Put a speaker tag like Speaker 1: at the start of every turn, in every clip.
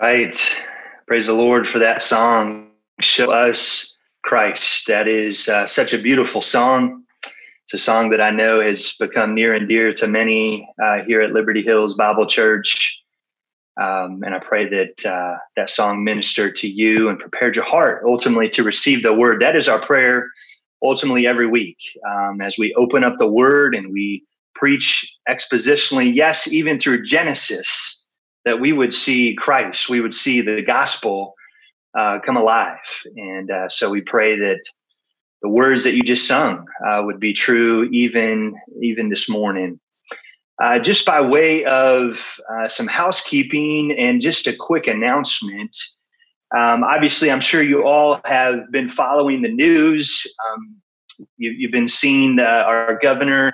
Speaker 1: Right. Praise the Lord for that song. Show us Christ. That is uh, such a beautiful song. It's a song that I know has become near and dear to many uh, here at Liberty Hills Bible Church. Um, and I pray that uh, that song ministered to you and prepared your heart ultimately to receive the word. That is our prayer ultimately every week um, as we open up the word and we preach expositionally, yes, even through Genesis, that we would see Christ, we would see the gospel uh, come alive. And uh, so we pray that the words that you just sung uh, would be true even even this morning. Uh, just by way of uh, some housekeeping and just a quick announcement. Um, obviously, I'm sure you all have been following the news. Um, you, have been seeing our governor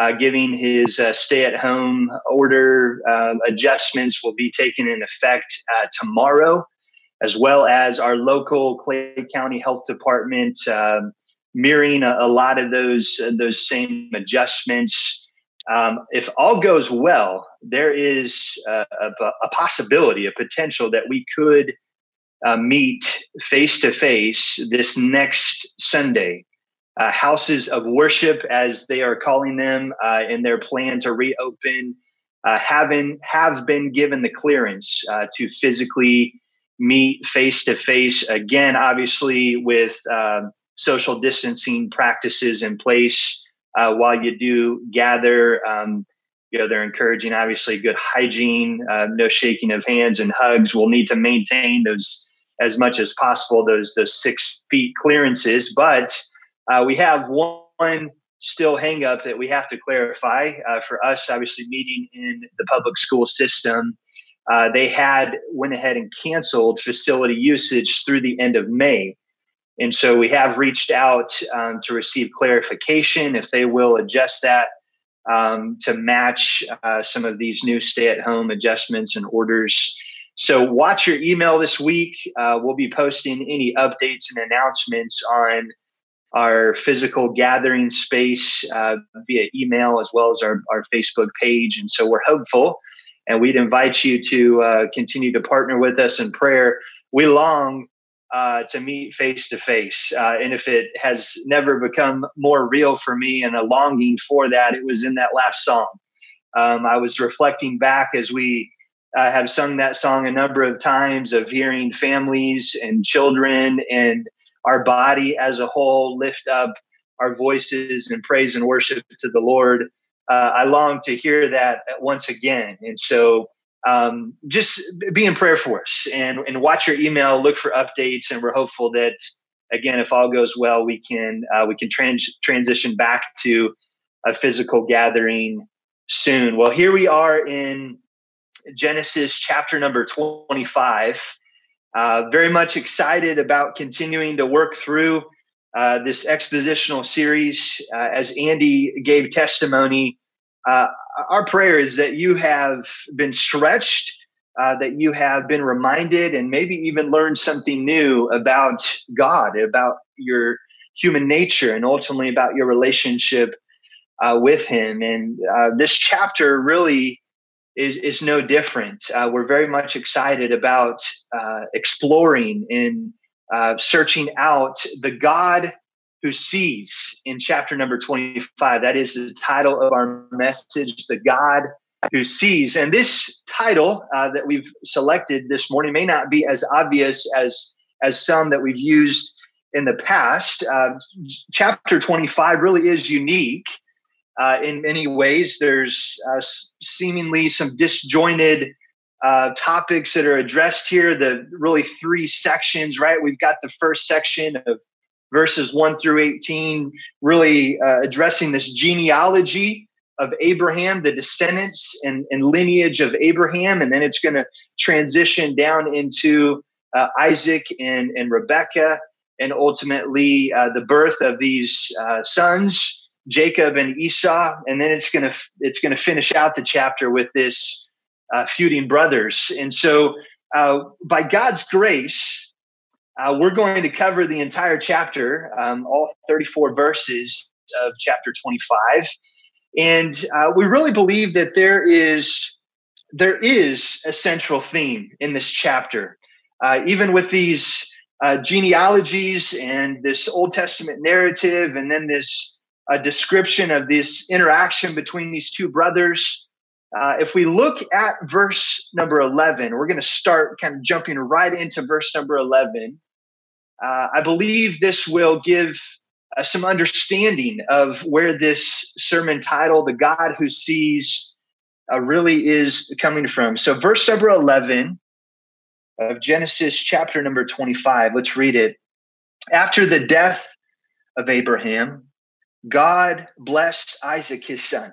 Speaker 1: uh, giving his uh, stay at home order um, adjustments will be taken in effect uh, tomorrow, as well as our local Clay County Health Department um, mirroring a, a, lot of those, those same adjustments. Um, if all goes well, there is a, a, a, possibility, a potential that we could uh, meet face to face this next Sunday. Uh, houses of worship, as they are calling them, uh, in their plan to reopen, uh, having have been given the clearance uh, to physically meet face to face again. Obviously, with um, social distancing practices in place uh, while you do gather. Um, you know, they're encouraging obviously good hygiene, uh, no shaking of hands and hugs. We'll need to maintain those as much as possible, those those six feet clearances. But uh, we have one still hang up that we have to clarify uh, for us, obviously meeting in the public school system. Uh, they had went ahead and canceled facility usage through the end of May. And so we have reached out um, to receive clarification if they will adjust that um, to match uh, some of these new stay at home adjustments and orders. So watch your email this week. Uh, we'll be posting any updates and announcements on our physical gathering space uh, via email as well as our, our Facebook page. And so we're hopeful and we'd invite you to uh, continue to partner with us in prayer. We long uh, to meet face to face. And if it has never become more real for me and a longing for that, it was in that last song. Um, I was reflecting back as we uh, have sung that song a number of times of hearing families and children and our body as a whole lift up our voices in praise and worship to the Lord. Uh, I long to hear that once again. And so um, just be in prayer for us and, and watch your email, look for updates, and we're hopeful that again, if all goes well, we can uh, we can trans- transition back to a physical gathering soon. Well, here we are in Genesis chapter number twenty-five. Uh, very much excited about continuing to work through uh, this expositional series. Uh, as Andy gave testimony, uh, our prayer is that you have been stretched, uh, that you have been reminded, and maybe even learned something new about God, about your human nature, and ultimately about your relationship with Him. And this chapter really is, is no different. Uh, we're very much excited about uh, exploring and searching out the God who sees in chapter number 25. That is the title of our message, The God Who Sees. And this title uh, that we've selected this morning may not be as obvious as, as some that we've used in the past. Uh, chapter 25 really is unique. Uh, in many ways, there's uh, seemingly some disjointed uh, topics that are addressed here. The really three sections, right? We've got the first section of verses 1 through 18, really uh, addressing this genealogy of Abraham, the descendants and, and, lineage of Abraham. And then it's going to transition down into uh, Isaac and, and Rebekah, and ultimately uh, the birth of these uh, sons, Jacob and Esau. And then it's going to it's to finish out the chapter with this uh, feuding brothers. And so, uh, by God's grace, uh, we're going to cover the entire chapter, um, all 34 verses of chapter 25. And uh, we really believe that there is there is a central theme in this chapter. Uh, even with these uh, genealogies and this Old Testament narrative, and then this uh, description of this interaction between these two brothers. Uh, if we look at verse number 11, we're going to start kind of jumping right into verse number 11. Uh, I believe this will give uh, some understanding of where this sermon title, The God Who Sees, uh, really is coming from. So, verse number 11 of Genesis chapter number 25, let's read it. After the death of Abraham, God blessed Isaac, his son,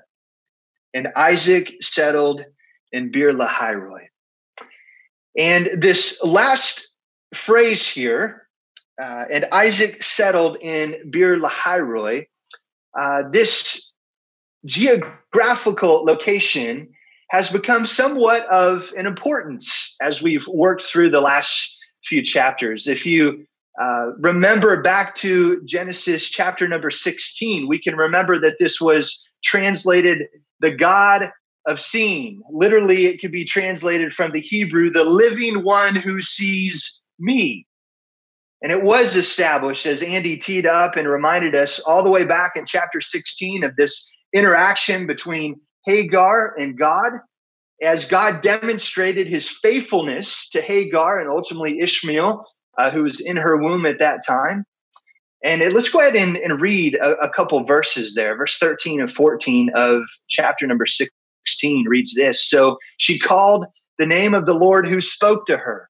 Speaker 1: and Isaac settled in Beer Lahairoi. And this last phrase here, uh, and Isaac settled in Beer Lahairoi, uh, this geographical location has become somewhat of an importance as we've worked through the last few chapters. If you uh, remember back to Genesis chapter number 16, we can remember that this was translated the God of seeing. Literally, it could be translated from the Hebrew, the living one who sees me. And it was established, as Andy teed up and reminded us all the way back in chapter 16 of this interaction between Hagar and God, as God demonstrated his faithfulness to Hagar and ultimately Ishmael uh, who was in her womb at that time. And it, let's go ahead and, and read a, a couple verses there. Verse 13 and 14 of chapter number 16 reads this So she called the name of the Lord who spoke to her.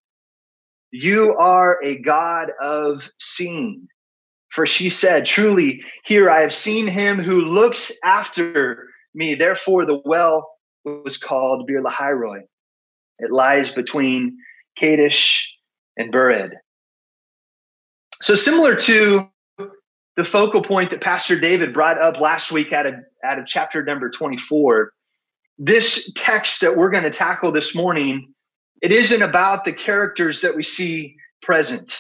Speaker 1: You are a God of seeing. For she said, Truly, here I have seen him who looks after me. Therefore, the well was called Beer Lahairoi. It lies between Kadesh and Bered. So, similar to the focal point that Pastor David brought up last week out of, out of chapter number 24, this text that we're going to tackle this morning, it isn't about the characters that we see present.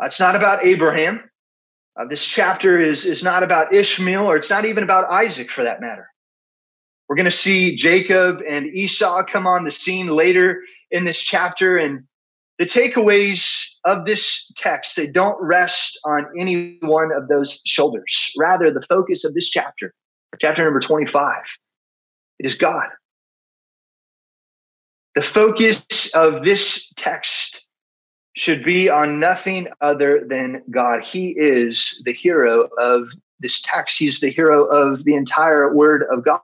Speaker 1: Uh, it's not about Abraham. Uh, this chapter is, is not about Ishmael, or it's not even about Isaac for that matter. We're going to see Jacob and Esau come on the scene later in this chapter, and the takeaways of this text, they don't rest on any one of those shoulders. Rather, the focus of this chapter, chapter number 25, it is God. The focus of this text should be on nothing other than God. He is the hero of this text, He's the hero of the entire Word of God.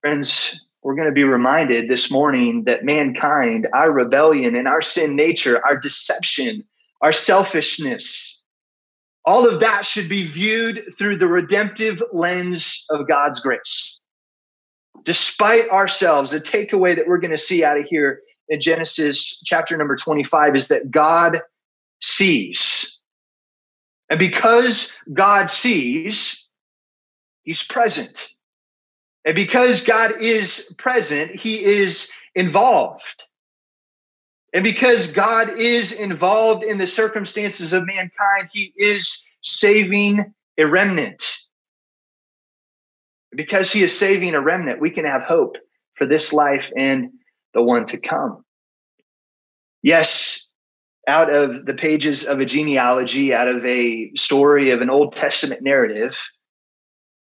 Speaker 1: Friends, we're going to be reminded this morning that mankind, our rebellion and our sin nature, our deception, our selfishness, all of that should be viewed through the redemptive lens of God's grace. Despite ourselves, the takeaway that we're going to see out of here in Genesis chapter number 25 is that God sees. And because God sees, he's present. And because God is present, he is involved. And because God is involved in the circumstances of mankind, he is saving a remnant. Because he is saving a remnant, we can have hope for this life and the one to come. Yes, out of the pages of a genealogy, out of a story of an Old Testament narrative,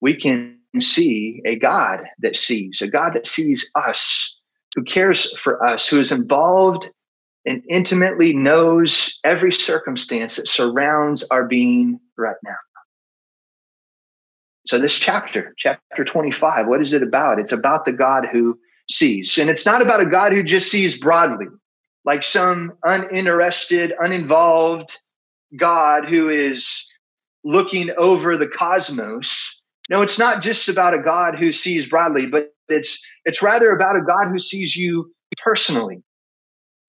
Speaker 1: we can see a God that sees, a God that sees us, who cares for us, who is involved and intimately knows every circumstance that surrounds our being right now. So, this chapter, chapter 25, what is it about? It's about the God who sees. And it's not about a God who just sees broadly, like some uninterested, uninvolved God who is looking over the cosmos no, it's not just about a God who sees broadly, but it's it's rather about a God who sees you personally.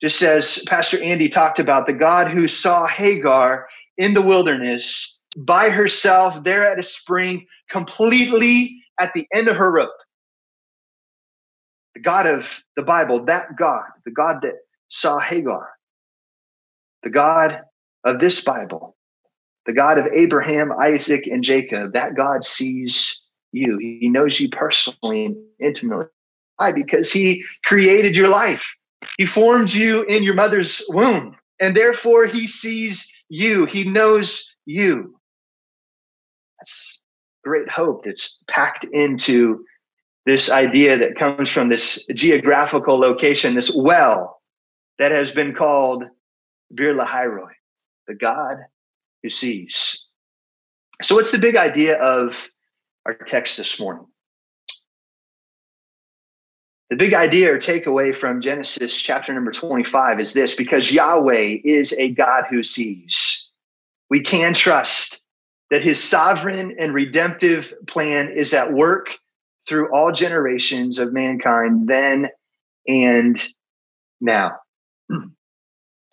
Speaker 1: Just as Pastor Andy talked about, the God who saw Hagar in the wilderness by herself there at a spring, completely at the end of her rope. The God of the Bible, that God, the God that saw Hagar, the God of this Bible, the God of Abraham, Isaac, and Jacob, that God sees you. He knows you personally and intimately. Why? Because he created your life. He formed you in your mother's womb, and therefore he sees you. He knows you. That's great hope that's packed into this idea that comes from this geographical location, this well that has been called Beer Lahairoi, the God who sees. So, what's the big idea of our text this morning? The big idea or takeaway from Genesis chapter number 25 is this because Yahweh is a God who sees. We can trust that his sovereign and redemptive plan is at work through all generations of mankind then and now.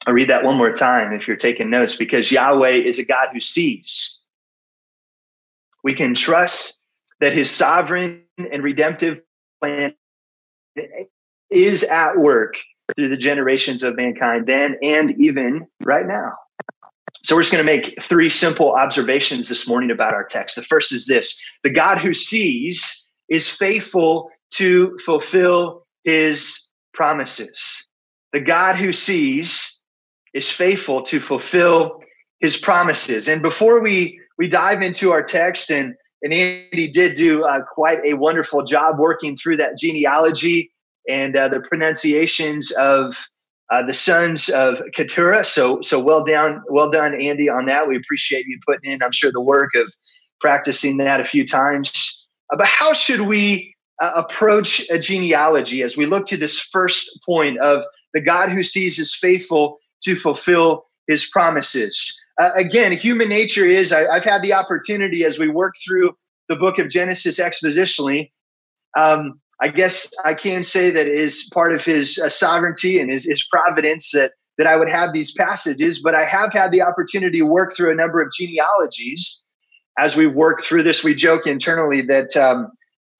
Speaker 1: I'll read that one more time if you're taking notes because Yahweh is a God who sees. We can trust that his sovereign and redemptive plan is at work through the generations of mankind then and even right now. So we're just going to make three simple observations this morning about our text. The first is this the God who sees is faithful to fulfill his promises. The God who sees is faithful to fulfill his promises. And before we we dive into our text and and Andy did do uh, quite a wonderful job working through that genealogy and uh, the pronunciations of uh, the sons of Keturah. So, so well done, well done, Andy, on that. We appreciate you putting in, I'm sure, the work of practicing that a few times. Uh, but how should we uh, approach a genealogy as we look to this first point of the God who sees is faithful to fulfill his promises? Uh, again, human nature is, I, have had the opportunity as we work through the book of Genesis expositionally. Um, I guess I can say that it is part of his uh, sovereignty and his, his providence that that I would have these passages, but I have had the opportunity to work through a number of genealogies. As we've worked through this, we joke internally that um,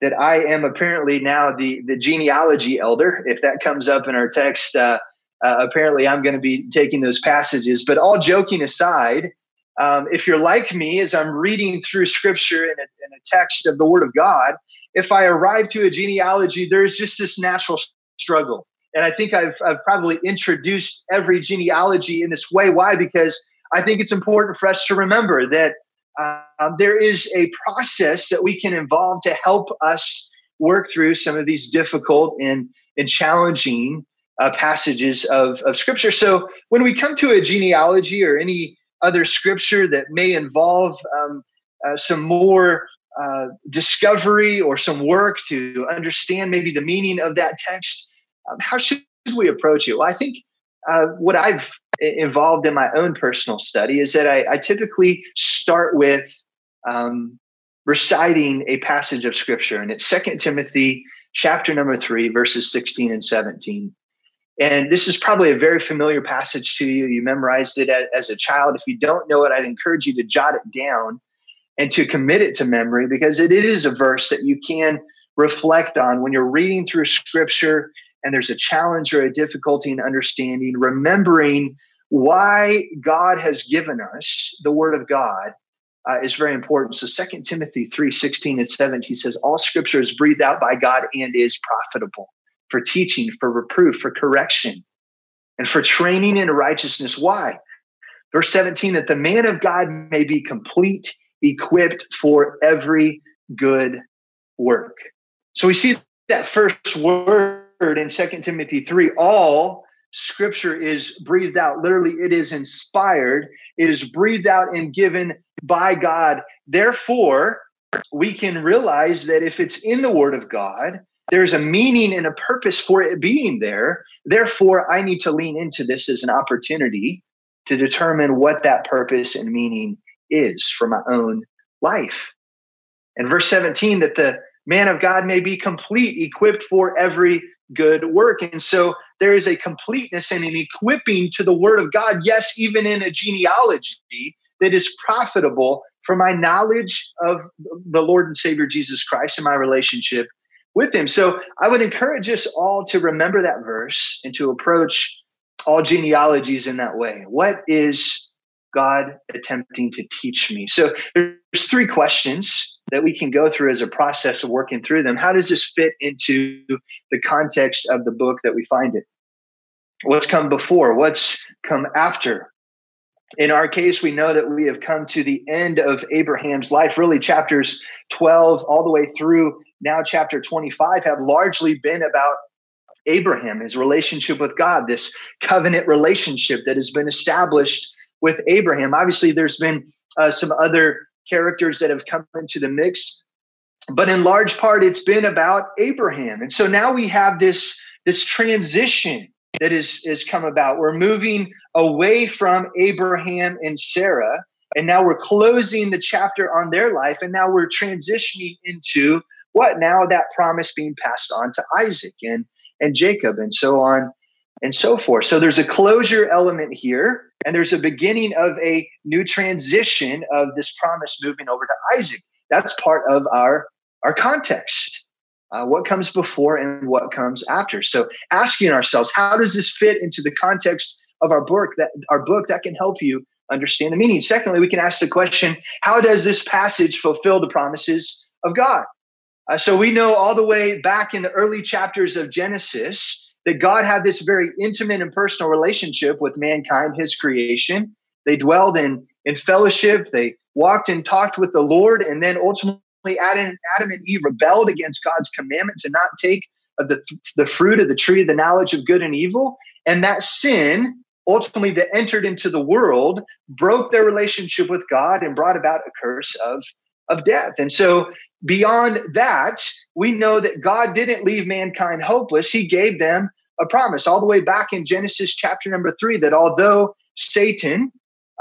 Speaker 1: that I am apparently now the the genealogy elder. If that comes up in our text, uh, uh, apparently I'm going to be taking those passages. But all joking aside, um, if you're like me, as I'm reading through Scripture in a, in a text of the Word of God, if I arrive to a genealogy, there's just this natural struggle. And I think I've, I've probably introduced every genealogy in this way. Why? Because I think it's important for us to remember that um, there is a process that we can involve to help us work through some of these difficult and, and challenging uh, passages of, of scripture. So when we come to a genealogy or any other scripture that may involve um, uh, some more uh, discovery or some work to understand maybe the meaning of that text, um, how should we approach it? Well, I think uh, what I've involved in my own personal study is that I, I typically start with um, reciting a passage of scripture, and it's Second Timothy chapter number three, verses 16 and 17. And this is probably a very familiar passage to you. You memorized it as a child. If you don't know it, I'd encourage you to jot it down and to commit it to memory because it, is a verse that you can reflect on when you're reading through scripture and there's a challenge or a difficulty in understanding, remembering why God has given us the word of God uh, is very important. So Second Timothy 3, 16 and 17 says, all scripture is breathed out by God and is profitable for teaching, for reproof, for correction, and for training in righteousness. Why? Verse 17, that the man of God may be complete equipped for every good work. So we see that first word in Second Timothy 3 all scripture is breathed out. Literally, it is inspired, it is breathed out and given by God. Therefore, we can realize that if it's in the Word of God, there's a meaning and a purpose for it being there. Therefore, I need to lean into this as an opportunity to determine what that purpose and meaning is for my own life. And verse 17, that the man of God may be complete, equipped for every good work. And so there is a completeness and an equipping to the word of God, yes, even in a genealogy that is profitable for my knowledge of the Lord and Savior Jesus Christ and my relationship with him. So I would encourage us all to remember that verse and to approach all genealogies in that way. What is God attempting to teach me? So there's three questions that we can go through as a process of working through them. How does this fit into the context of the book that we find it? What's come before? What's come after? In our case, we know that we have come to the end of Abraham's life. Really, chapters 12 all the way through now, chapter 25 have largely been about Abraham, his relationship with God, this covenant relationship that has been established with Abraham. Obviously, there's been uh, some other characters that have come into the mix, but in large part, it's been about Abraham. And so now we have this, this transition that is, is come about. We're moving away from Abraham and Sarah, and now we're closing the chapter on their life, and now we're transitioning into what now that promise being passed on to Isaac and and Jacob and so on and so forth. So there's a closure element here, and there's a beginning of a new transition of this promise moving over to Isaac. That's part of our our context. Uh, what comes before and what comes after. So asking ourselves, how does this fit into the context of our book? That our book that can help you understand the meaning. Secondly, we can ask the question, how does this passage fulfill the promises of God? Uh, so we know all the way back in the early chapters of Genesis that God had this very intimate and personal relationship with mankind, his creation. They dwelled in, in fellowship, they walked and talked with the Lord, and then ultimately Adam, Adam and Eve rebelled against God's commandment to not take of the, the fruit of the tree of the knowledge of good and evil. And that sin ultimately that entered into the world broke their relationship with God and brought about a curse of, of death. And so beyond that, we know that God didn't leave mankind hopeless. He gave them a promise all the way back in Genesis chapter number three that although Satan,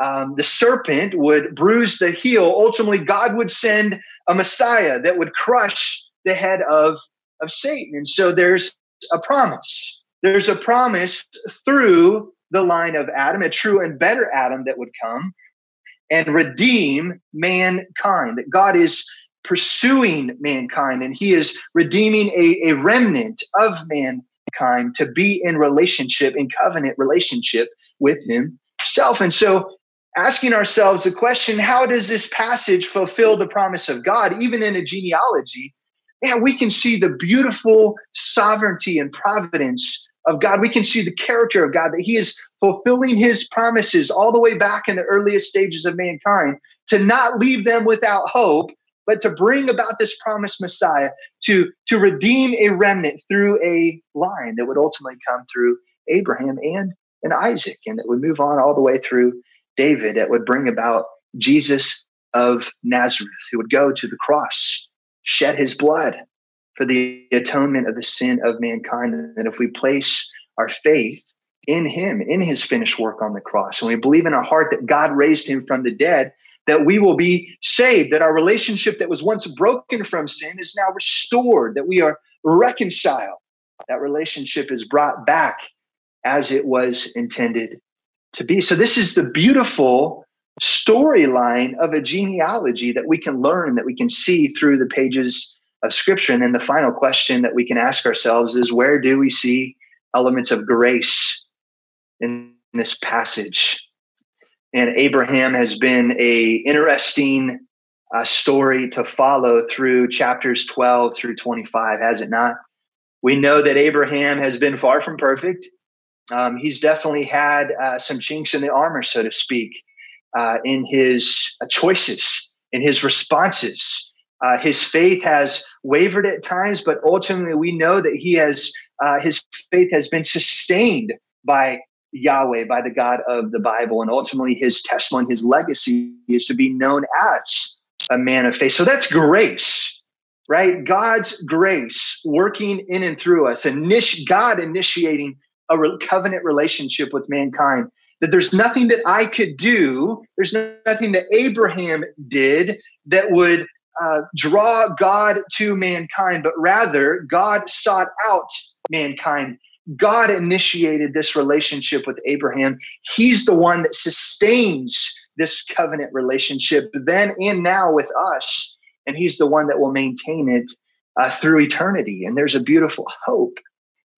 Speaker 1: um, the serpent, would bruise the heel, ultimately God would send a Messiah that would crush the head of, of Satan. And so there's a promise. There's a promise through the line of Adam, a true and better Adam that would come and redeem mankind. That God is pursuing mankind and he is redeeming a, a remnant of mankind to be in relationship, in covenant relationship with himself. And so asking ourselves the question how does this passage fulfill the promise of God, even in a genealogy? Man, we can see the beautiful sovereignty and providence of God. We can see the character of God, that He is fulfilling His promises all the way back in the earliest stages of mankind to not leave them without hope, but to bring about this promised Messiah to, to redeem a remnant through a line that would ultimately come through Abraham and, and Isaac, and that would move on all the way through David, that would bring about Jesus of Nazareth, who would go to the cross, shed his blood for the atonement of the sin of mankind. And if we place our faith in him, in his finished work on the cross, and we believe in our heart that God raised him from the dead, that we will be saved, that our relationship that was once broken from sin is now restored, that we are reconciled. That relationship is brought back as it was intended to be. So, this is the beautiful storyline of a genealogy that we can learn, that we can see through the pages of Scripture. And then the final question that we can ask ourselves is where do we see elements of grace in this passage? and Abraham has been a interesting uh, story to follow through chapters 12 through 25, has it not? We know that Abraham has been far from perfect. Um, he's definitely had uh, some chinks in the armor, so to speak, uh, in his uh, choices, in his responses. Uh, his faith has wavered at times, but ultimately we know that he has uh, his faith has been sustained by Yahweh, by the God of the Bible. And ultimately, his testimony, his legacy is to be known as a man of faith. So that's grace, right? God's grace working in and through us, and God initiating a covenant relationship with mankind. That there's nothing that I could do, there's nothing that Abraham did that would uh, draw God to mankind, but rather God sought out mankind God initiated this relationship with Abraham. He's the one that sustains this covenant relationship then and now with us. And He's the one that will maintain it uh, through eternity. And there's a beautiful hope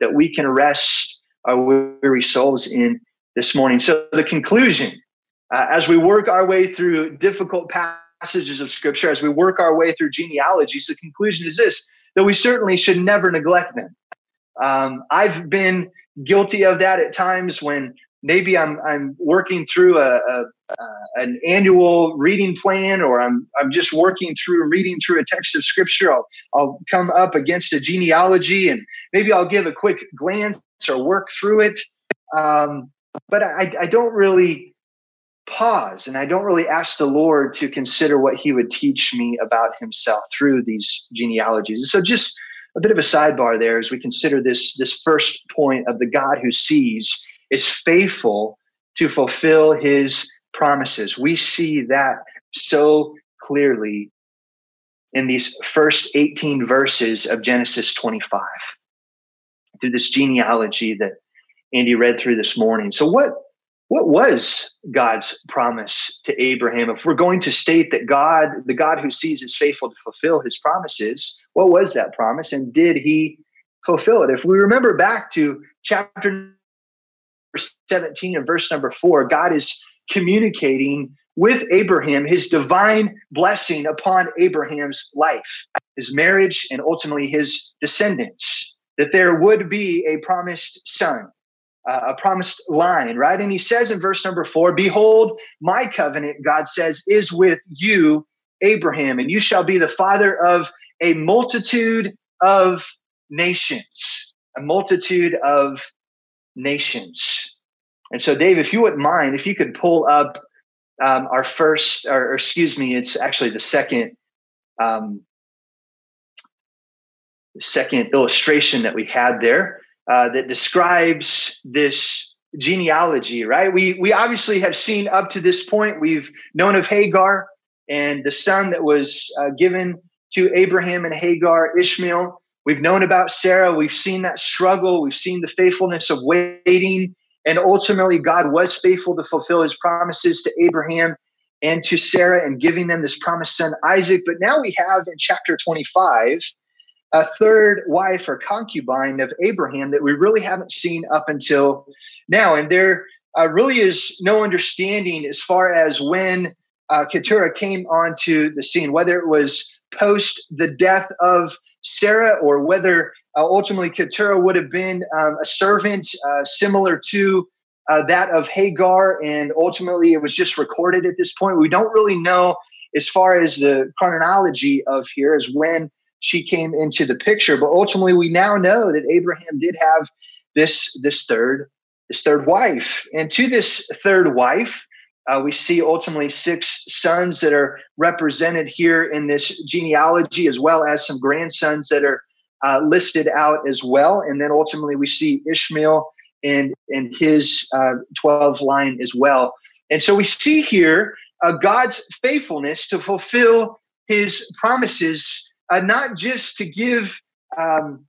Speaker 1: that we can rest our weary souls in this morning. So, the conclusion Uh, as we work our way through difficult passages of scripture, as we work our way through genealogies, the conclusion is this that we certainly should never neglect them. Um, I've been guilty of that at times when maybe I'm I'm working through a, a uh, an annual reading plan, or I'm I'm just working through reading through a text of scripture. I'll I'll come up against a genealogy, and maybe I'll give a quick glance or work through it. Um, but I, I don't really pause and I don't really ask the Lord to consider what He would teach me about Himself through these genealogies. So, just a bit of a sidebar there as we consider this this first point of the God who sees is faithful to fulfill His promises. We see that so clearly in these first 18 verses of Genesis 25 through this genealogy that Andy read through this morning. So what what was God's promise to Abraham? If we're going to state that God, the God who sees is faithful to fulfill his promises, what was that promise and did he fulfill it? If we remember back to chapter 17 and verse number 4, God is communicating with Abraham his divine blessing upon Abraham's life, his marriage, and ultimately his descendants, that there would be a promised son, uh, a promised line, right? And he says in verse number four, Behold, my covenant, God says, is with you, Abraham, and you shall be the father of a multitude of nations, a multitude of nations. And so, Dave, if you wouldn't mind, if you could pull up um, our first, or, or, excuse me, it's actually the second, um, second illustration that we had there uh, that describes this genealogy. Right? We we obviously have seen up to this point. We've known of Hagar and the son that was uh, given to Abraham and Hagar, Ishmael. We've known about Sarah. We've seen that struggle. We've seen the faithfulness of waiting and ultimately, God was faithful to fulfill his promises to Abraham and to Sarah and giving them this promised son, Isaac. But now we have in chapter 25 a third wife or concubine of Abraham that we really haven't seen up until now. And there uh, really is no understanding as far as when uh, Keturah came onto the scene, whether it was post the death of Sarah or whether uh, ultimately, Keturah would have been um, a servant uh, similar to uh, that of Hagar, and ultimately it was just recorded at this point. We don't really know as far as the chronology of here as when she came into the picture, but ultimately we now know that Abraham did have this this third this third wife, and to this third wife. Uh, we see ultimately six sons that are represented here in this genealogy, as well as some grandsons that are uh, listed out as well. And then ultimately we see Ishmael and, and his uh, 12 line as well. And so we see here uh, God's faithfulness to fulfill his promises, uh, not just to give um,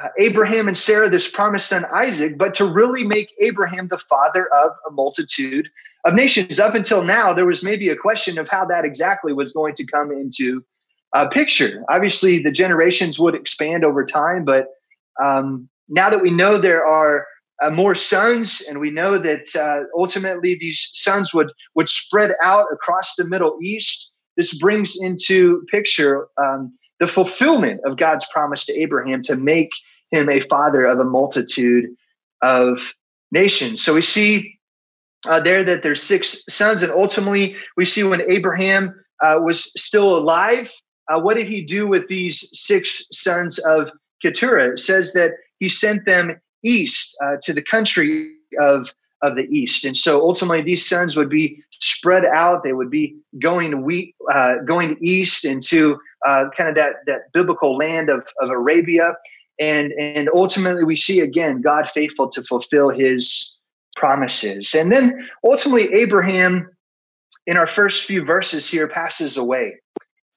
Speaker 1: uh, Abraham and Sarah this promised son Isaac, but to really make Abraham the father of a multitude of nations. Up until now, there was maybe a question of how that exactly was going to come into uh, picture. Obviously, the generations would expand over time, but um, now that we know there are uh, more sons, and we know that uh, ultimately these sons would would spread out across the Middle East, this brings into picture um, the fulfillment of God's promise to Abraham to make him a father of a multitude of nations. So we see uh, there that there's six sons, and ultimately we see when Abraham uh, was still alive, uh, what did he do with these six sons of Keturah? It says that he sent them east uh, to the country of of the east, and so ultimately these sons would be spread out. They would be going we uh, going east into uh, kind of that that biblical land of of Arabia, and and ultimately we see again God faithful to fulfill His promises, and then ultimately Abraham in our first few verses here passes away.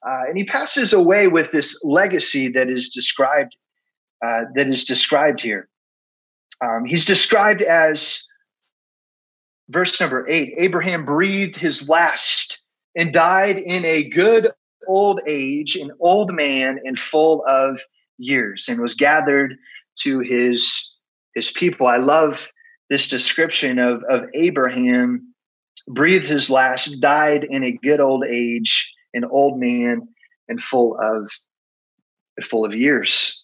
Speaker 1: Uh, and he passes away with this legacy that is described uh, that is described here. Um, he's described as verse number eight. Abraham breathed his last and died in a good old age, an old man and full of years, and was gathered to his his people. I love this description of of Abraham breathed his last, died in a good old age, an old man and full of full of years.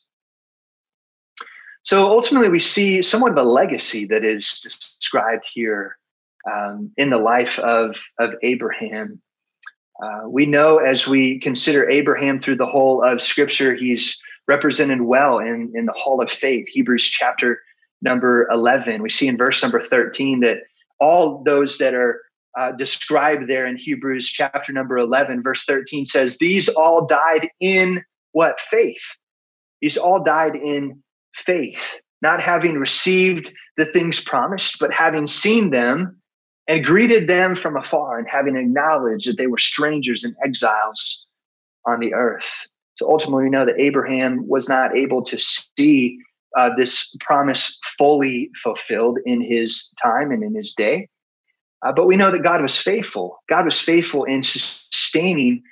Speaker 1: So ultimately, we see somewhat of a legacy that is described here um, in the life of, of Abraham. Uh, we know as we consider Abraham through the whole of Scripture, he's represented well in, in the Hall of Faith, Hebrews chapter number 11. We see in verse number 13 that all those that are uh, described there in Hebrews chapter number 11, verse 13 says, These all died in what? Faith. These all died in faith, not having received the things promised, but having seen them and greeted them from afar and having acknowledged that they were strangers and exiles on the earth. So ultimately, we know that Abraham was not able to see uh, this promise fully fulfilled in his time and in his day. Uh, but we know that God was faithful. God was faithful in sustaining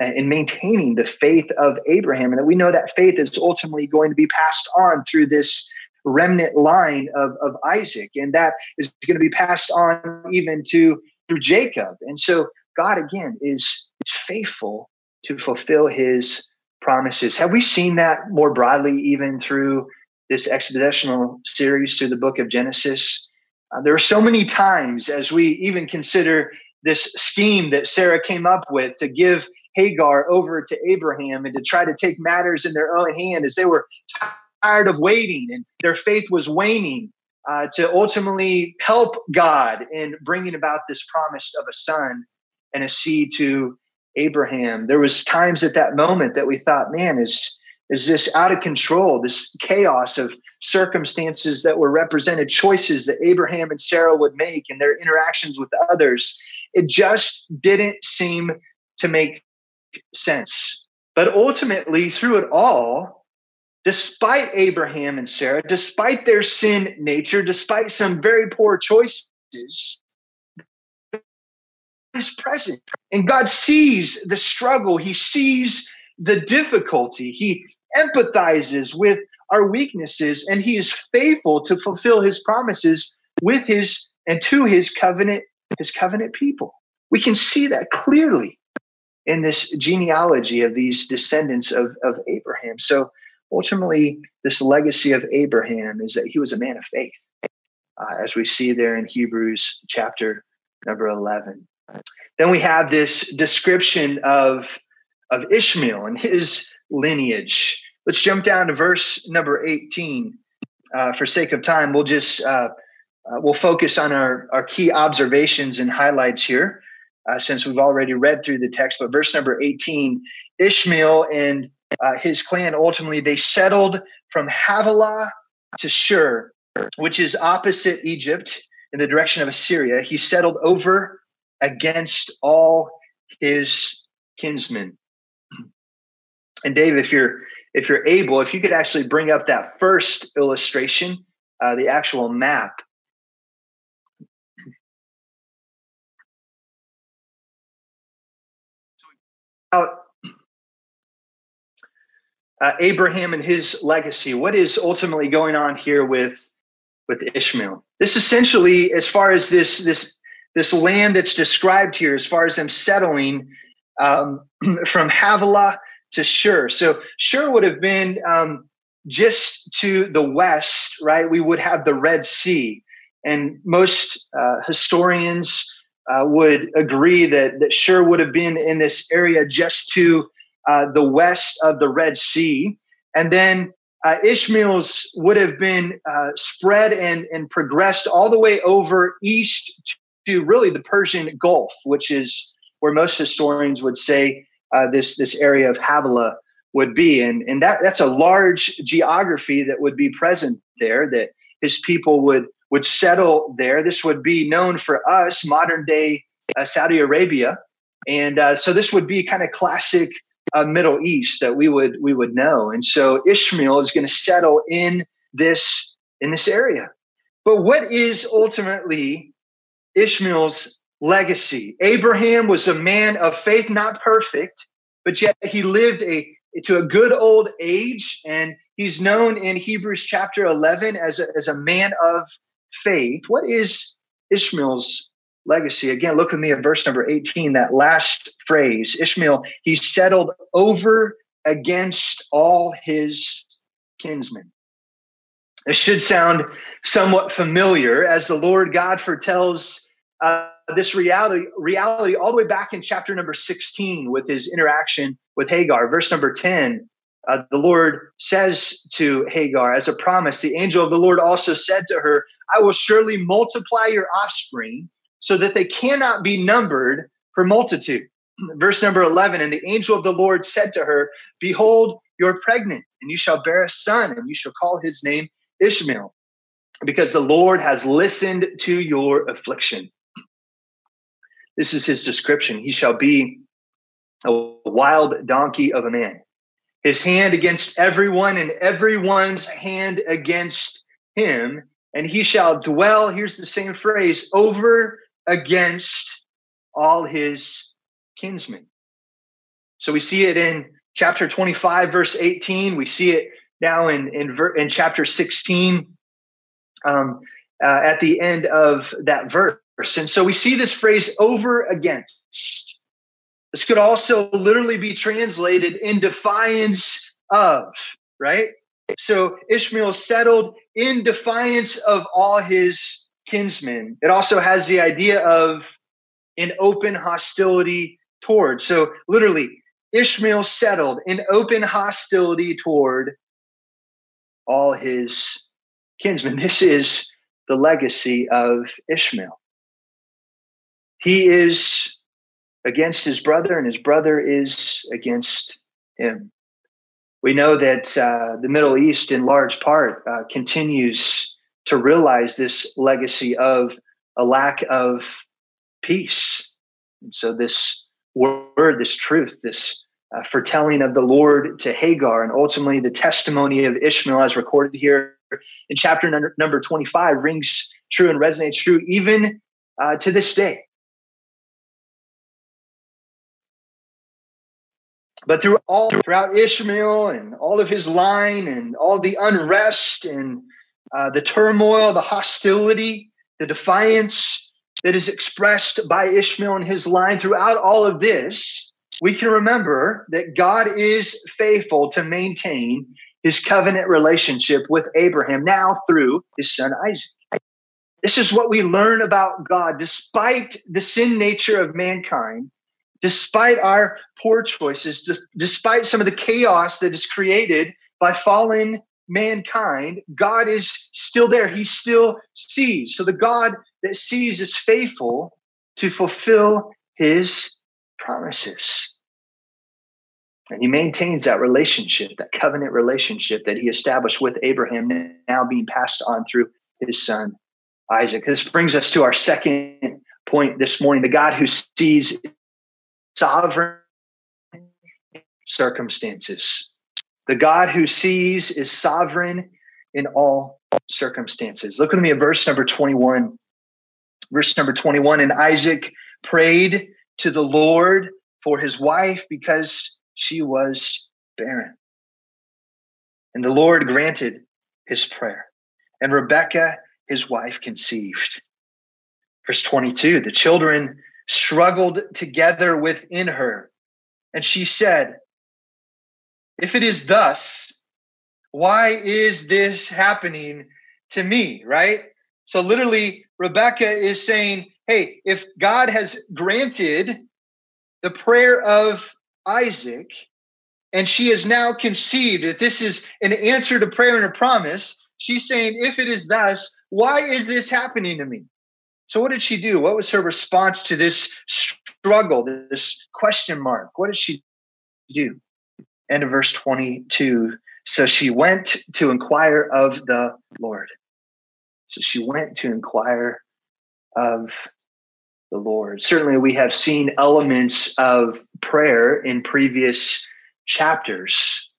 Speaker 1: and maintaining the faith of Abraham, and that we know that faith is ultimately going to be passed on through this remnant line of, of Isaac, and that is going to be passed on even to through Jacob. And so God again is is faithful to fulfill his promises. Have we seen that more broadly even through this expositional series through the book of Genesis? Uh, there are so many times as we even consider this scheme that Sarah came up with to give Hagar over to Abraham and to try to take matters in their own hand as they were tired of waiting and their faith was waning uh, to ultimately help God in bringing about this promise of a son and a seed to Abraham. There was times at that moment that we thought, man, is is this out of control? This chaos of circumstances that were represented, choices that Abraham and Sarah would make and their interactions with others. It just didn't seem to make sense. But ultimately, through it all, despite Abraham and Sarah, despite their sin nature, despite some very poor choices, is present. And God sees the struggle, He sees the difficulty, He empathizes with our weaknesses, and He is faithful to fulfill His promises with His and to His covenant, His covenant people. We can see that clearly in this genealogy of these descendants of, of Abraham. So ultimately, this legacy of Abraham is that he was a man of faith, uh, as we see there in Hebrews chapter number 11. Then we have this description of, of Ishmael and his lineage. Let's jump down to verse number 18. Uh, for sake of time, we'll just uh, uh, we'll focus on our, our key observations and highlights here uh, since we've already read through the text. But verse number 18 Ishmael and uh, his clan ultimately they settled from Havilah to Shur, which is opposite Egypt in the direction of Assyria. He settled over against all his kinsmen. And Dave, if you're if you're able, if you could actually bring up that first illustration, uh, the actual map about uh, Abraham and his legacy. What is ultimately going on here with with Ishmael? This essentially, as far as this this this land that's described here, as far as them settling um, from Havilah to Shur. So Shur would have been um, just to the west, right? We would have the Red Sea, and most uh, historians uh, would agree that that Shur would have been in this area just to uh, the west of the Red Sea, and then uh, Ishmael's would have been uh, spread and and progressed all the way over east to really the Persian Gulf, which is where most historians would say uh, this this area of Havilah would be, and and that that's a large geography that would be present there that his people would would settle there. This would be known for us, modern day uh, Saudi Arabia, and uh, so this would be kind of classic uh, Middle East that we would we would know. And so Ishmael is going to settle in this in this area. But what is ultimately Ishmael's legacy? Abraham was a man of faith, not perfect, but yet he lived a to a good old age, and he's known in Hebrews chapter 11 as a, as a man of faith. What is Ishmael's legacy. Again, look at me at verse number 18, that last phrase Ishmael, he settled over against all his kinsmen. It should sound somewhat familiar as the Lord God foretells uh, this reality, reality all the way back in chapter number 16 with his interaction with Hagar. Verse number 10, uh, the Lord says to Hagar, as a promise, the angel of the Lord also said to her, I will surely multiply your offspring so that they cannot be numbered for multitude. Verse number 11, and the angel of the Lord said to her, Behold, you're pregnant, and you shall bear a son, and you shall call his name Ishmael, because the Lord has listened to your affliction. This is his description. He shall be a wild donkey of a man, his hand against everyone, and everyone's hand against him. And he shall dwell, here's the same phrase, over against all his kinsmen. So we see it in chapter 25, verse 18. We see it now in, in, in chapter 16 um, uh, at the end of that verse. And so we see this phrase over against. This could also literally be translated in defiance of, right? So Ishmael settled in defiance of all his kinsmen. It also has the idea of an open hostility toward. So literally, Ishmael settled in open hostility toward all his kinsmen. This is the legacy of Ishmael. He is against his brother, and his brother is against him. We know that uh, the Middle East, in large part, uh, continues to realize this legacy of a lack of peace. And so, this word, this truth, this uh, foretelling of the Lord to Hagar, and ultimately the testimony of Ishmael, as recorded here in chapter number, number 25, rings true and resonates true even uh, to this day. But through all throughout Ishmael and all of his line and all the unrest and uh, the turmoil, the hostility, the defiance that is expressed by Ishmael and his line throughout all of this, we can remember that God is faithful to maintain his covenant relationship with Abraham now through his son Isaac. This is what we learn about God despite the sin nature of mankind, despite our poor choices, despite some of the chaos that is created by fallen mankind, God is still there. He still sees. So the God that sees is faithful to fulfill his promises. And he maintains that relationship, that covenant relationship that he established with Abraham, now being passed on through his son Isaac. This brings us to our second point this morning the God who sees sovereign circumstances. The God who sees is sovereign in all circumstances. Look with me at verse number 21. Verse number 21 And Isaac prayed to the Lord for his wife because she was barren. And the Lord granted his prayer. And Rebekah, his wife, conceived. Verse 22 The children struggled together within her. And she said, if it is thus, why is this happening to me? Right? So, literally, Rebecca is saying, Hey, if God has granted the prayer of Isaac, and she has now conceived that this is an answer to prayer and a promise, she's saying, If it is thus, why is this happening to me? So, what did she do? What was her response to this struggle, this question mark? What did she do? End of verse 22. So she went to inquire of the Lord. So she went to inquire of the Lord. Certainly, we have seen elements of prayer in previous chapters.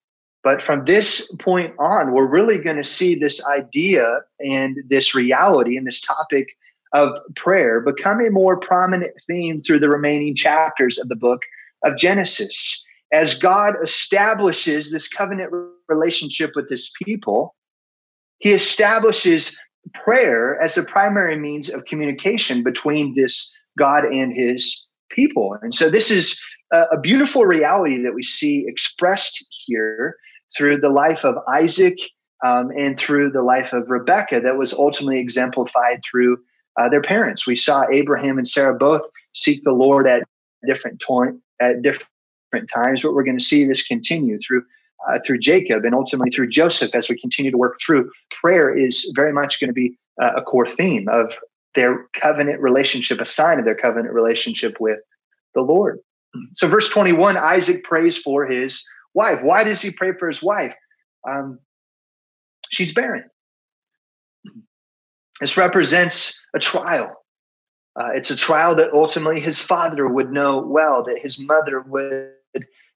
Speaker 1: But from this point on, we're really going to see this idea and this reality and this topic of prayer become a more prominent theme through the remaining chapters of the book of Genesis as God establishes this covenant relationship with his people, he establishes prayer as the primary means of communication between this God and his people. And so this is a, beautiful reality that we see expressed here through the life of Isaac um, and through the life of Rebecca that was ultimately exemplified through uh, their parents. We saw Abraham and Sarah both seek the Lord at different to- at different times, but we're going to see this continue through uh, through Jacob and ultimately through Joseph as we continue to work through. Prayer is very much going to be uh, a core theme of their covenant relationship, a sign of their covenant relationship with the Lord. So, verse 21, Isaac prays for his wife. Why does he pray for his wife? Um, she's barren. This represents a trial. Uh, it's a trial that ultimately his father would know well, that his mother would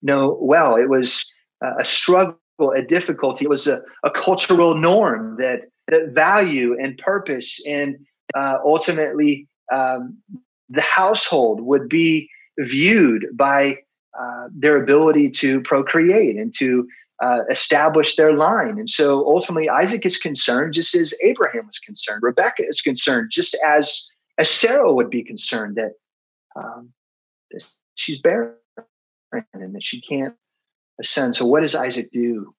Speaker 1: know well. It was uh, a struggle, a difficulty. It was a, a cultural norm that, that value and purpose and uh, ultimately um, the household would be viewed by uh, their ability to procreate and to uh, establish their line. And so ultimately, Isaac is concerned just as Abraham was concerned. Rebecca is concerned just as, as Sarah would be concerned that, um, she's barren and that she can't ascend. So, what does Isaac do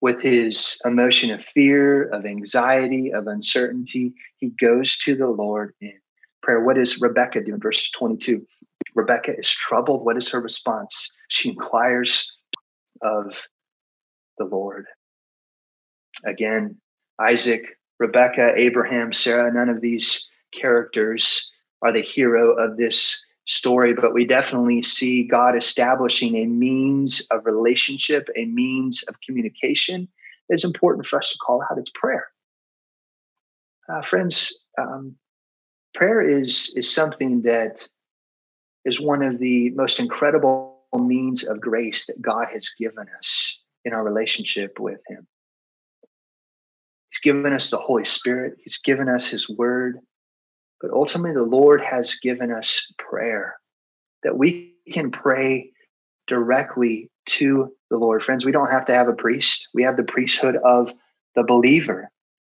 Speaker 1: with his emotion of fear, of anxiety, of uncertainty? He goes to the Lord in prayer. What does Rebecca do in verse 22? Rebecca is troubled. What is her response? She inquires of the Lord. Again, Isaac, Rebecca, Abraham, Sarah, none of these characters are the hero of this story, but we definitely see God establishing a means of relationship, a means of communication that is important for us to call out. It's prayer. Uh, friends, um, prayer is, is something that is one of the most incredible means of grace that God has given us in our relationship with Him. He's given us the Holy Spirit, He's given us His Word, but ultimately, the Lord has given us prayer that we can pray directly to the Lord. Friends, we don't have to have a priest, we have the priesthood of the believer.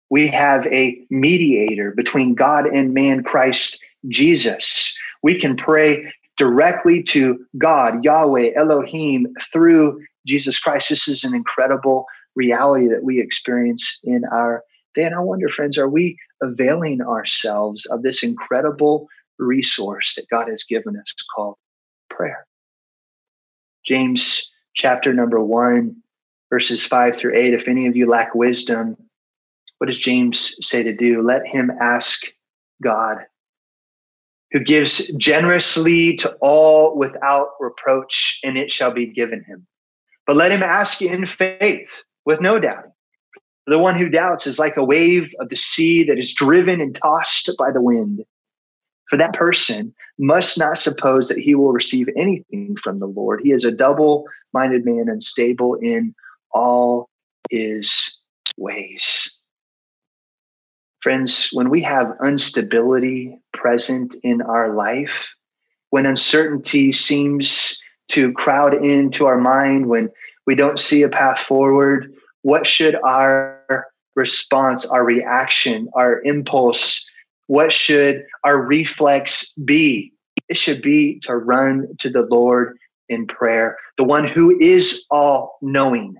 Speaker 1: We have a mediator between God and man, Christ Jesus. We can pray directly to God, Yahweh, Elohim, through Jesus Christ. This is an incredible reality that we experience in our day. And I wonder, friends, are we availing ourselves of this incredible resource that God has given us called prayer? James chapter number one, verses five through eight. If any of you lack wisdom, what does James say to do? Let him ask God who gives generously to all without reproach, and it shall be given him. But let him ask in faith with no doubting. The one who doubts is like a wave of the sea that is driven and tossed by the wind. For that person must not suppose that he will receive anything from the Lord. He is a double minded man, unstable in all his ways. Friends, when we have instability present in our life, when uncertainty seems to crowd into our mind, when we don't see a path forward, what should our response, our reaction, our impulse, what should our reflex be? It should be to run to the Lord in prayer, the one who is all knowing,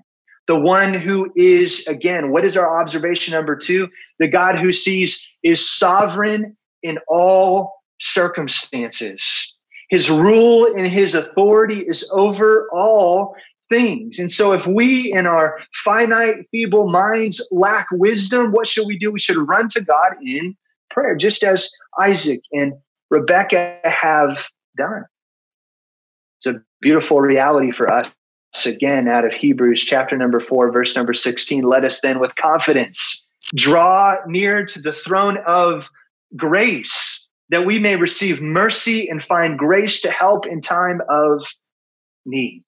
Speaker 1: the one who is, again, what is our observation number two? The God who sees is sovereign in all circumstances. His rule and his authority is over all things. And so, if we in our finite, feeble minds lack wisdom, what should we do? We should run to God in prayer, just as Isaac and Rebecca have done. It's a beautiful reality for us again out of Hebrews chapter number four, verse number 16. Let us then with confidence draw near to the throne of grace that we may receive mercy and find grace to help in time of need.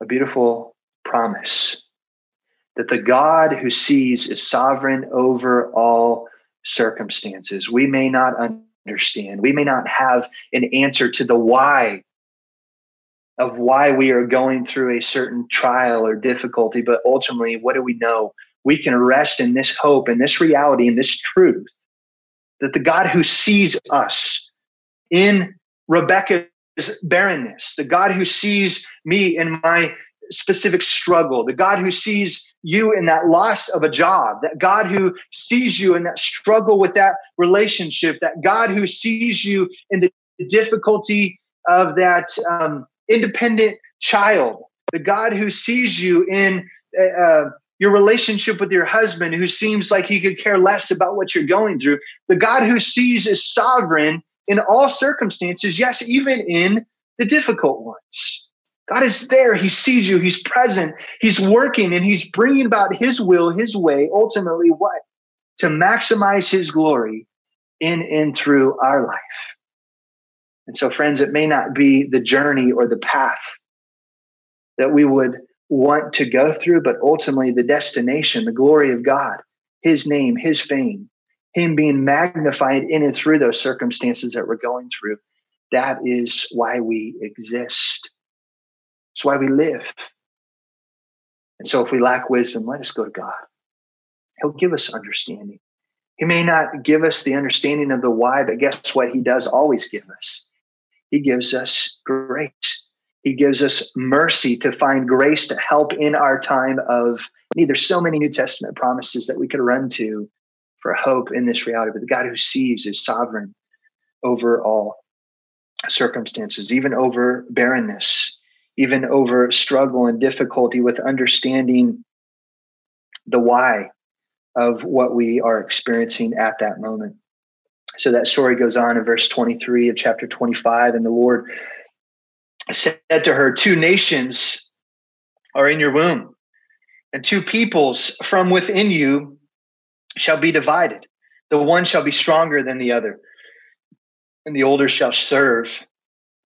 Speaker 1: A beautiful promise that the God who sees is sovereign over all circumstances. We may not understand. We may not have an answer to the why of why we are going through a certain trial or difficulty, but ultimately, what do we know? We can rest in this hope and this reality and this truth that the God who sees us in Rebecca's barrenness, the God who sees me in my specific struggle, the God who sees you in that loss of a job, that God who sees you in that struggle with that relationship, that God who sees you in the difficulty of that um, independent child, the God who sees you in uh, your relationship with your husband who seems like he could care less about what you're going through, the God who sees is sovereign in all circumstances, yes, even in the difficult ones. God is there. He sees you. He's present. He's working and he's bringing about his will, his way, ultimately what? To maximize his glory in and through our life. And so, friends, it may not be the journey or the path that we would want to go through, but ultimately the destination, the glory of God, his name, his fame, him being magnified in and through those circumstances that we're going through. That is why we exist. It's why we live. And so if we lack wisdom, let us go to God. He'll give us understanding. He may not give us the understanding of the why, but guess what? He does always give us. He gives us grace. He gives us mercy to find grace to help in our time of need. There's so many New Testament promises that we could run to for hope in this reality, but the God who sees is sovereign over all circumstances, even over barrenness, even over struggle and difficulty with understanding the why of what we are experiencing at that moment. So that story goes on in verse 23 of chapter 25. And the Lord said to her, Two nations are in your womb, and two peoples from within you shall be divided. The one shall be stronger than the other, and the older shall serve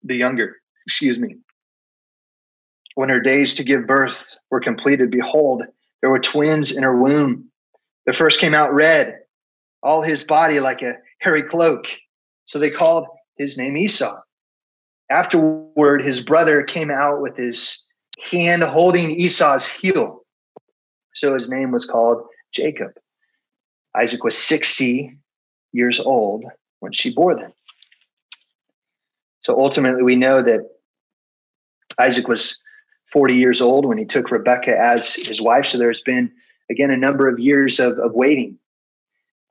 Speaker 1: the younger. Excuse me. When her days to give birth were completed, behold, there were twins in her womb. The first came out red, all his body like a hairy cloak. So they called his name Esau. Afterward, his brother came out with his hand holding Esau's heel. So his name was called Jacob. Isaac was 60 years old when she bore them. So ultimately, we know that Isaac was 40 years old when he took Rebecca as his wife. So there's been, again, a number of years of, of waiting,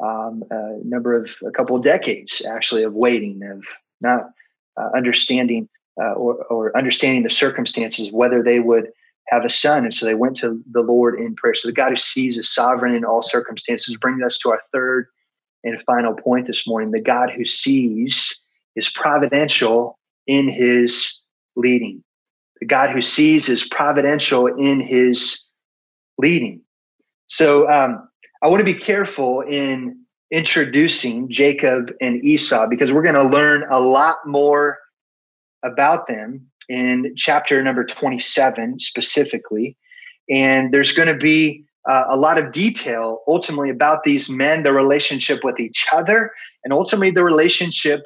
Speaker 1: um, a number of, a couple of decades actually of waiting, of not uh, understanding uh, or, or understanding the circumstances whether they would have a son. And so they went to the Lord in prayer. So the God who sees is sovereign in all circumstances brings us to our third and final point this morning. The God who sees is providential in his leading. The God who sees is providential in his leading. So um, I want to be careful in introducing Jacob and Esau because we're going to learn a lot more about them in chapter number 27 specifically. And there's going to be uh, a lot of detail ultimately about these men, their relationship with each other, and ultimately the relationship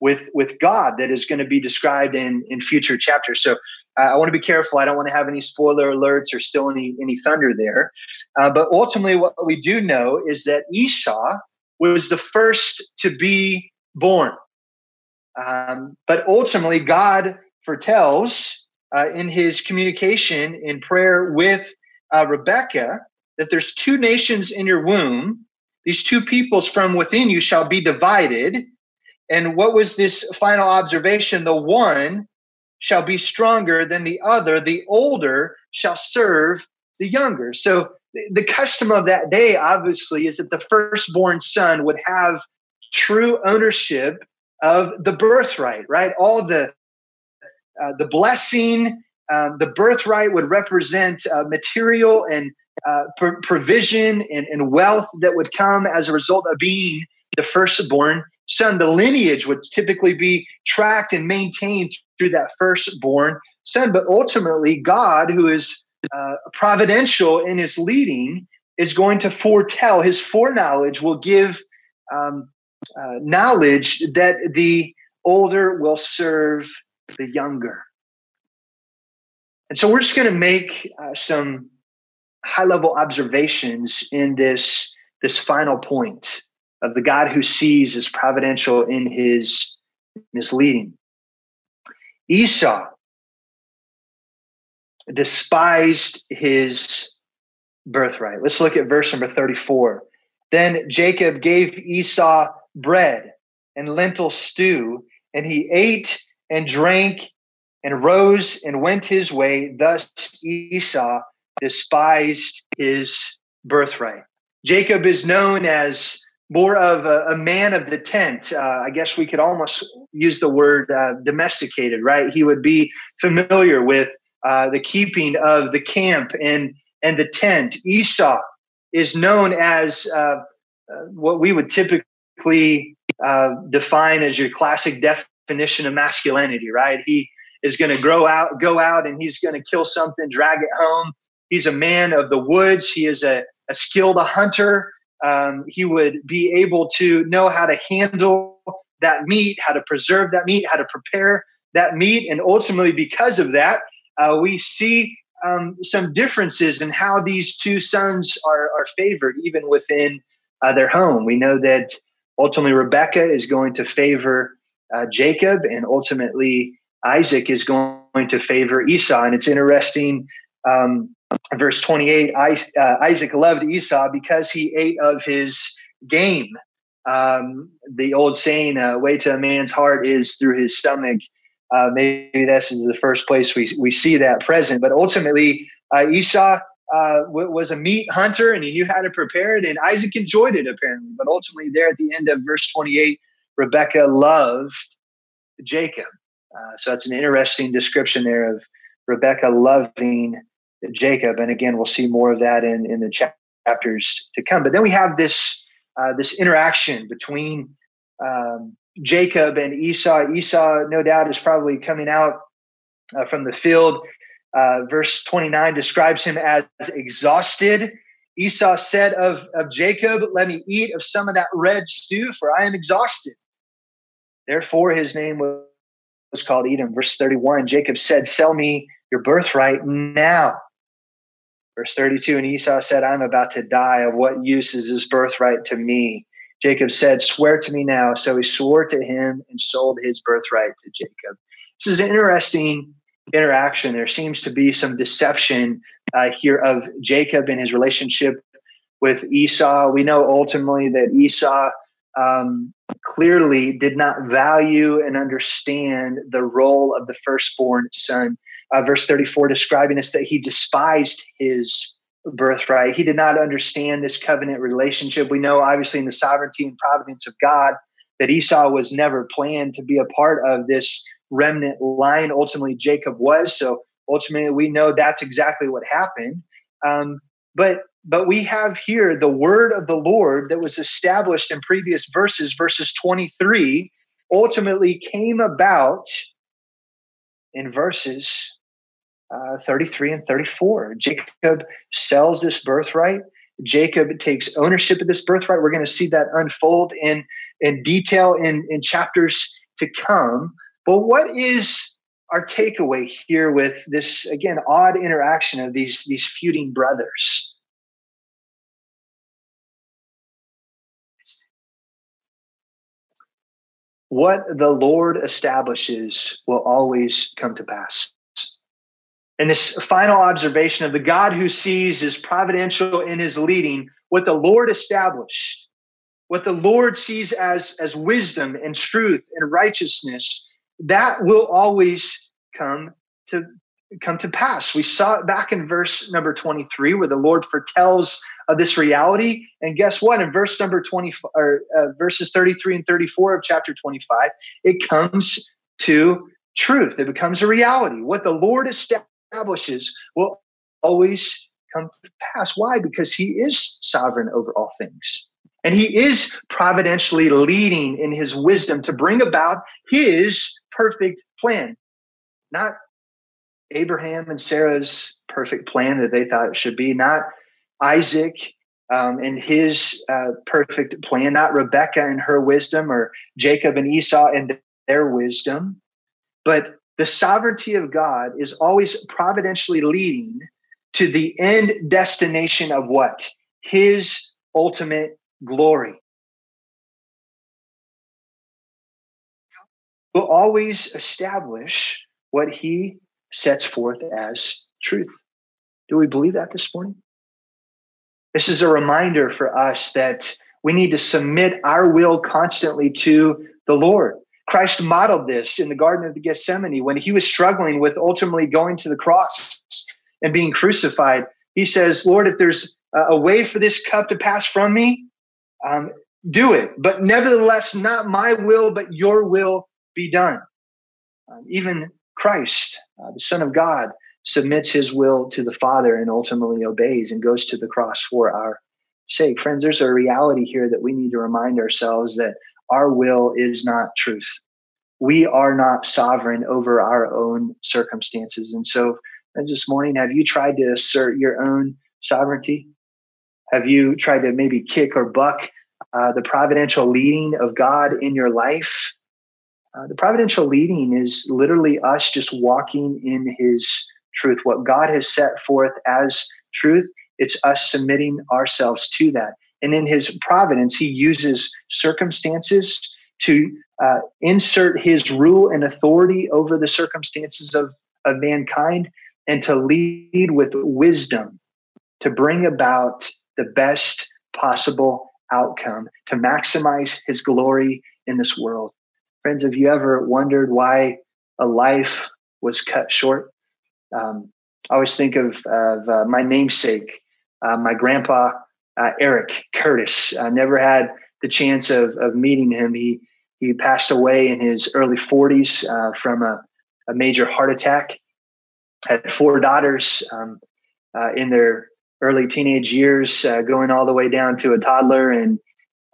Speaker 1: with with God that is going to be described in in future chapters. So uh, I want to be careful. I don't want to have any spoiler alerts or still any any thunder there. Uh, but ultimately, what we do know is that Esau was the first to be born. Um, but ultimately, God foretells uh, in his communication in prayer with uh, Rebecca that there's two nations in your womb. These two peoples from within you shall be divided. And what was this final observation? The one shall be stronger than the other, the older shall serve the younger. So the custom of that day, obviously, is that the firstborn son would have true ownership of the birthright, right? All the uh, the blessing, um, the birthright would represent uh, material and uh, pr- provision and, and wealth that would come as a result of being the firstborn son. The lineage would typically be tracked and maintained through that firstborn son. But ultimately, God, who is uh, providential in his leading, is going to foretell. His foreknowledge will give um, uh, knowledge that the older will serve the younger. And so we're just going to make uh, some high level observations in this, this final point of the God who sees is providential in his, in his leading. Esau despised his birthright. Let's look at verse number 34. Then Jacob gave Esau bread and lentil stew, and he ate and drank and rose and went his way. Thus Esau despised his birthright. Jacob is known as more of a, a man of the tent. Uh, I guess we could almost use the word uh, domesticated, right? He would be familiar with uh, the keeping of the camp and and the tent. Esau is known as uh, uh, what we would typically uh, define as your classic definition of masculinity, right? He is going to grow out, go out, and he's going to kill something, drag it home. He's a man of the woods. He is a, a skilled hunter. Um, he would be able to know how to handle that meat, how to preserve that meat, how to prepare that meat. And ultimately, because of that, uh, we see um, some differences in how these two sons are, are favored, even within uh, their home. We know that ultimately Rebecca is going to favor uh, Jacob, and ultimately Isaac is going to favor Esau. And it's interesting, um, verse 28 uh, Isaac loved Esau because he ate of his game. Um, the old saying, uh, way to a man's heart is through his stomach. Uh, maybe this is the first place we, we see that present. But ultimately, uh, Esau uh, w- was a meat hunter and he knew how to prepare it, and Isaac enjoyed it apparently. But ultimately, there at the end of verse 28, Rebecca loved Jacob. Uh, so that's an interesting description there of Rebecca loving Jacob. And again, we'll see more of that in, in the chapters to come. But then we have this uh, this interaction between um, Jacob and Esau. Esau, no doubt, is probably coming out uh, from the field. Uh, verse 29 describes him as exhausted. Esau said of, of Jacob, Let me eat of some of that red stew, for I am exhausted. Therefore, his name was called Edom. Verse 31 Jacob said, Sell me your birthright now. Verse 32 And Esau said, I'm about to die. Of what use is this birthright to me? Jacob said, Swear to me now. So he swore to him and sold his birthright to Jacob. This is an interesting interaction. There seems to be some deception uh, here of Jacob and his relationship with Esau. We know ultimately that Esau um, clearly did not value and understand the role of the firstborn son. Uh, verse 34 describing this that he despised his birthright. He did not understand this covenant relationship. We know, obviously, in the sovereignty and providence of God, that Esau was never planned to be a part of this remnant line. Ultimately, Jacob was. So ultimately, we know that's exactly what happened. Um, but but we have here the word of the Lord that was established in previous verses, verses 23, ultimately came about in verses uh, 33 and 34. Jacob sells this birthright. Jacob takes ownership of this birthright. We're going to see that unfold in, in detail in, in chapters to come. But what is our takeaway here with this, again, odd interaction of these, these feuding brothers? What the Lord establishes will always come to pass. And this final observation of the God who sees is providential in his leading, what the Lord established, what the Lord sees as, as wisdom and truth and righteousness, that will always come to come to pass. We saw it back in verse number 23 where the Lord foretells of this reality. And guess what? In verse number 20 or uh, verses 33 and 34 of chapter 25, it comes to truth. It becomes a reality. What the Lord established establishes will always come to pass. Why? Because he is sovereign over all things. And he is providentially leading in his wisdom to bring about his perfect plan, not Abraham and Sarah's perfect plan that they thought it should be, not Isaac um, and his uh, perfect plan, not Rebecca and her wisdom, or Jacob and Esau and their wisdom, but the sovereignty of God is always providentially leading to the end destination of what? His ultimate glory. Will always establish what he sets forth as truth. Do we believe that this morning? This is a reminder for us that we need to submit our will constantly to the Lord. Christ modeled this in the Garden of the Gethsemane when he was struggling with ultimately going to the cross and being crucified. He says, Lord, if there's a way for this cup to pass from me, um, do it. But nevertheless, not my will, but your will be done. Um, even Christ, uh, the Son of God, submits his will to the Father and ultimately obeys and goes to the cross for our sake. Friends, there's a reality here that we need to remind ourselves that our will is not truth. We are not sovereign over our own circumstances. And so, this morning, have you tried to assert your own sovereignty? Have you tried to maybe kick or buck uh, the providential leading of God in your life? Uh, the providential leading is literally us just walking in His truth. What God has set forth as truth, it's us submitting ourselves to that. And in His providence, He uses circumstances to uh, insert His rule and authority over the circumstances of, of mankind and to lead with wisdom to bring about the best possible outcome to maximize his glory in this world. Friends, have you ever wondered why a life was cut short? Um, I always think of, of uh, my namesake, uh, my grandpa, uh, Eric Curtis. I never had the chance of, of meeting him. He, he passed away in his early 40s uh, from a, a, major heart attack. Had four daughters um, uh, in their early teenage years, uh, going all the way down to a toddler. And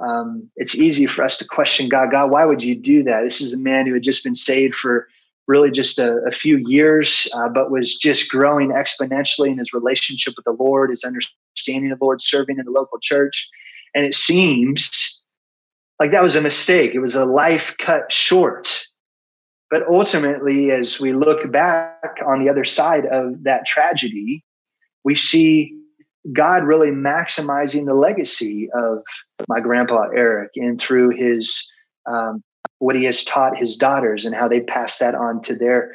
Speaker 1: um, it's easy for us to question God. God, why would you do that? This is a man who had just been saved for really just a, a few years, uh, but was just growing exponentially in his relationship with the Lord, his understanding of the Lord, serving in the local church. And it seems like that was a mistake. It was a life cut short. But ultimately, as we look back on the other side of that tragedy, we see God really maximizing the legacy of my grandpa Eric and through his um, what he has taught his daughters and how they pass that on to their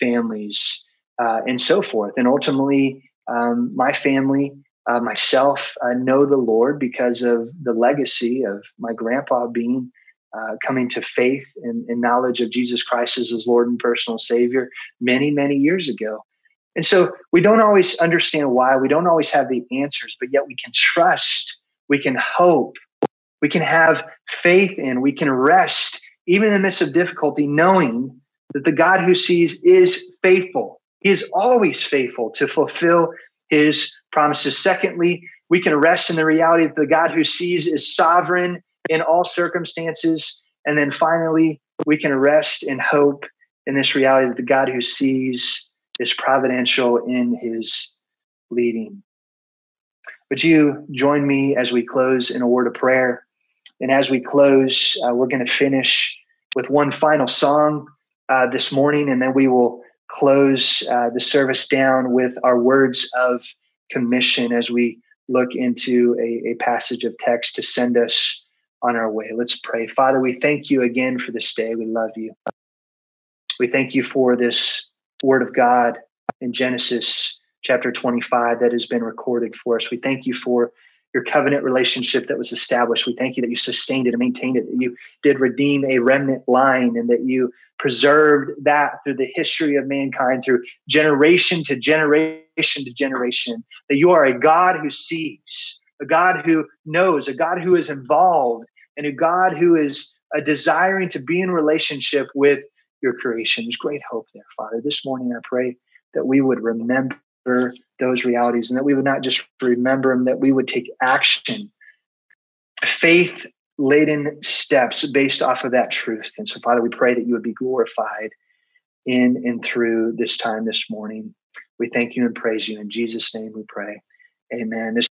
Speaker 1: families uh, and so forth. And ultimately, um, my family, uh, myself, uh, know the Lord because of the legacy of my grandpa being uh, coming to faith and, and knowledge of Jesus Christ as his Lord and personal Savior many, many years ago. And so we don't always understand why, we don't always have the answers, but yet we can trust, we can hope, we can have faith in, we can rest, even in the midst of difficulty, knowing that the God who sees is faithful. He is always faithful to fulfill his promises. Secondly, we can rest in the reality that the God who sees is sovereign in all circumstances. And then finally, we can rest in hope in this reality that the God who sees is providential in his leading. Would you join me as we close in a word of prayer? And as we close, uh, we're going to finish with one final song uh, this morning, and then we will close uh, the service down with our words of commission as we look into a, a passage of text to send us on our way. Let's pray. Father, we thank you again for this day. We love you. We thank you for this word of God in Genesis chapter 25 that has been recorded for us. We thank you for your covenant relationship that was established. We thank you that you sustained it and maintained it, that you did redeem a remnant line, and that you preserved that through the history of mankind, through generation to generation to generation. That you are a God who sees, a God who knows, a God who is involved, and a God who is uh, desiring to be in relationship with your creation. There's great hope there, Father. This morning, I pray that we would remember those realities and that we would not just remember them, that we would take action, faith laden steps based off of that truth. And so, Father, we pray that you would be glorified in and through this time this morning. We thank you and praise you. In Jesus' name we pray. Amen. This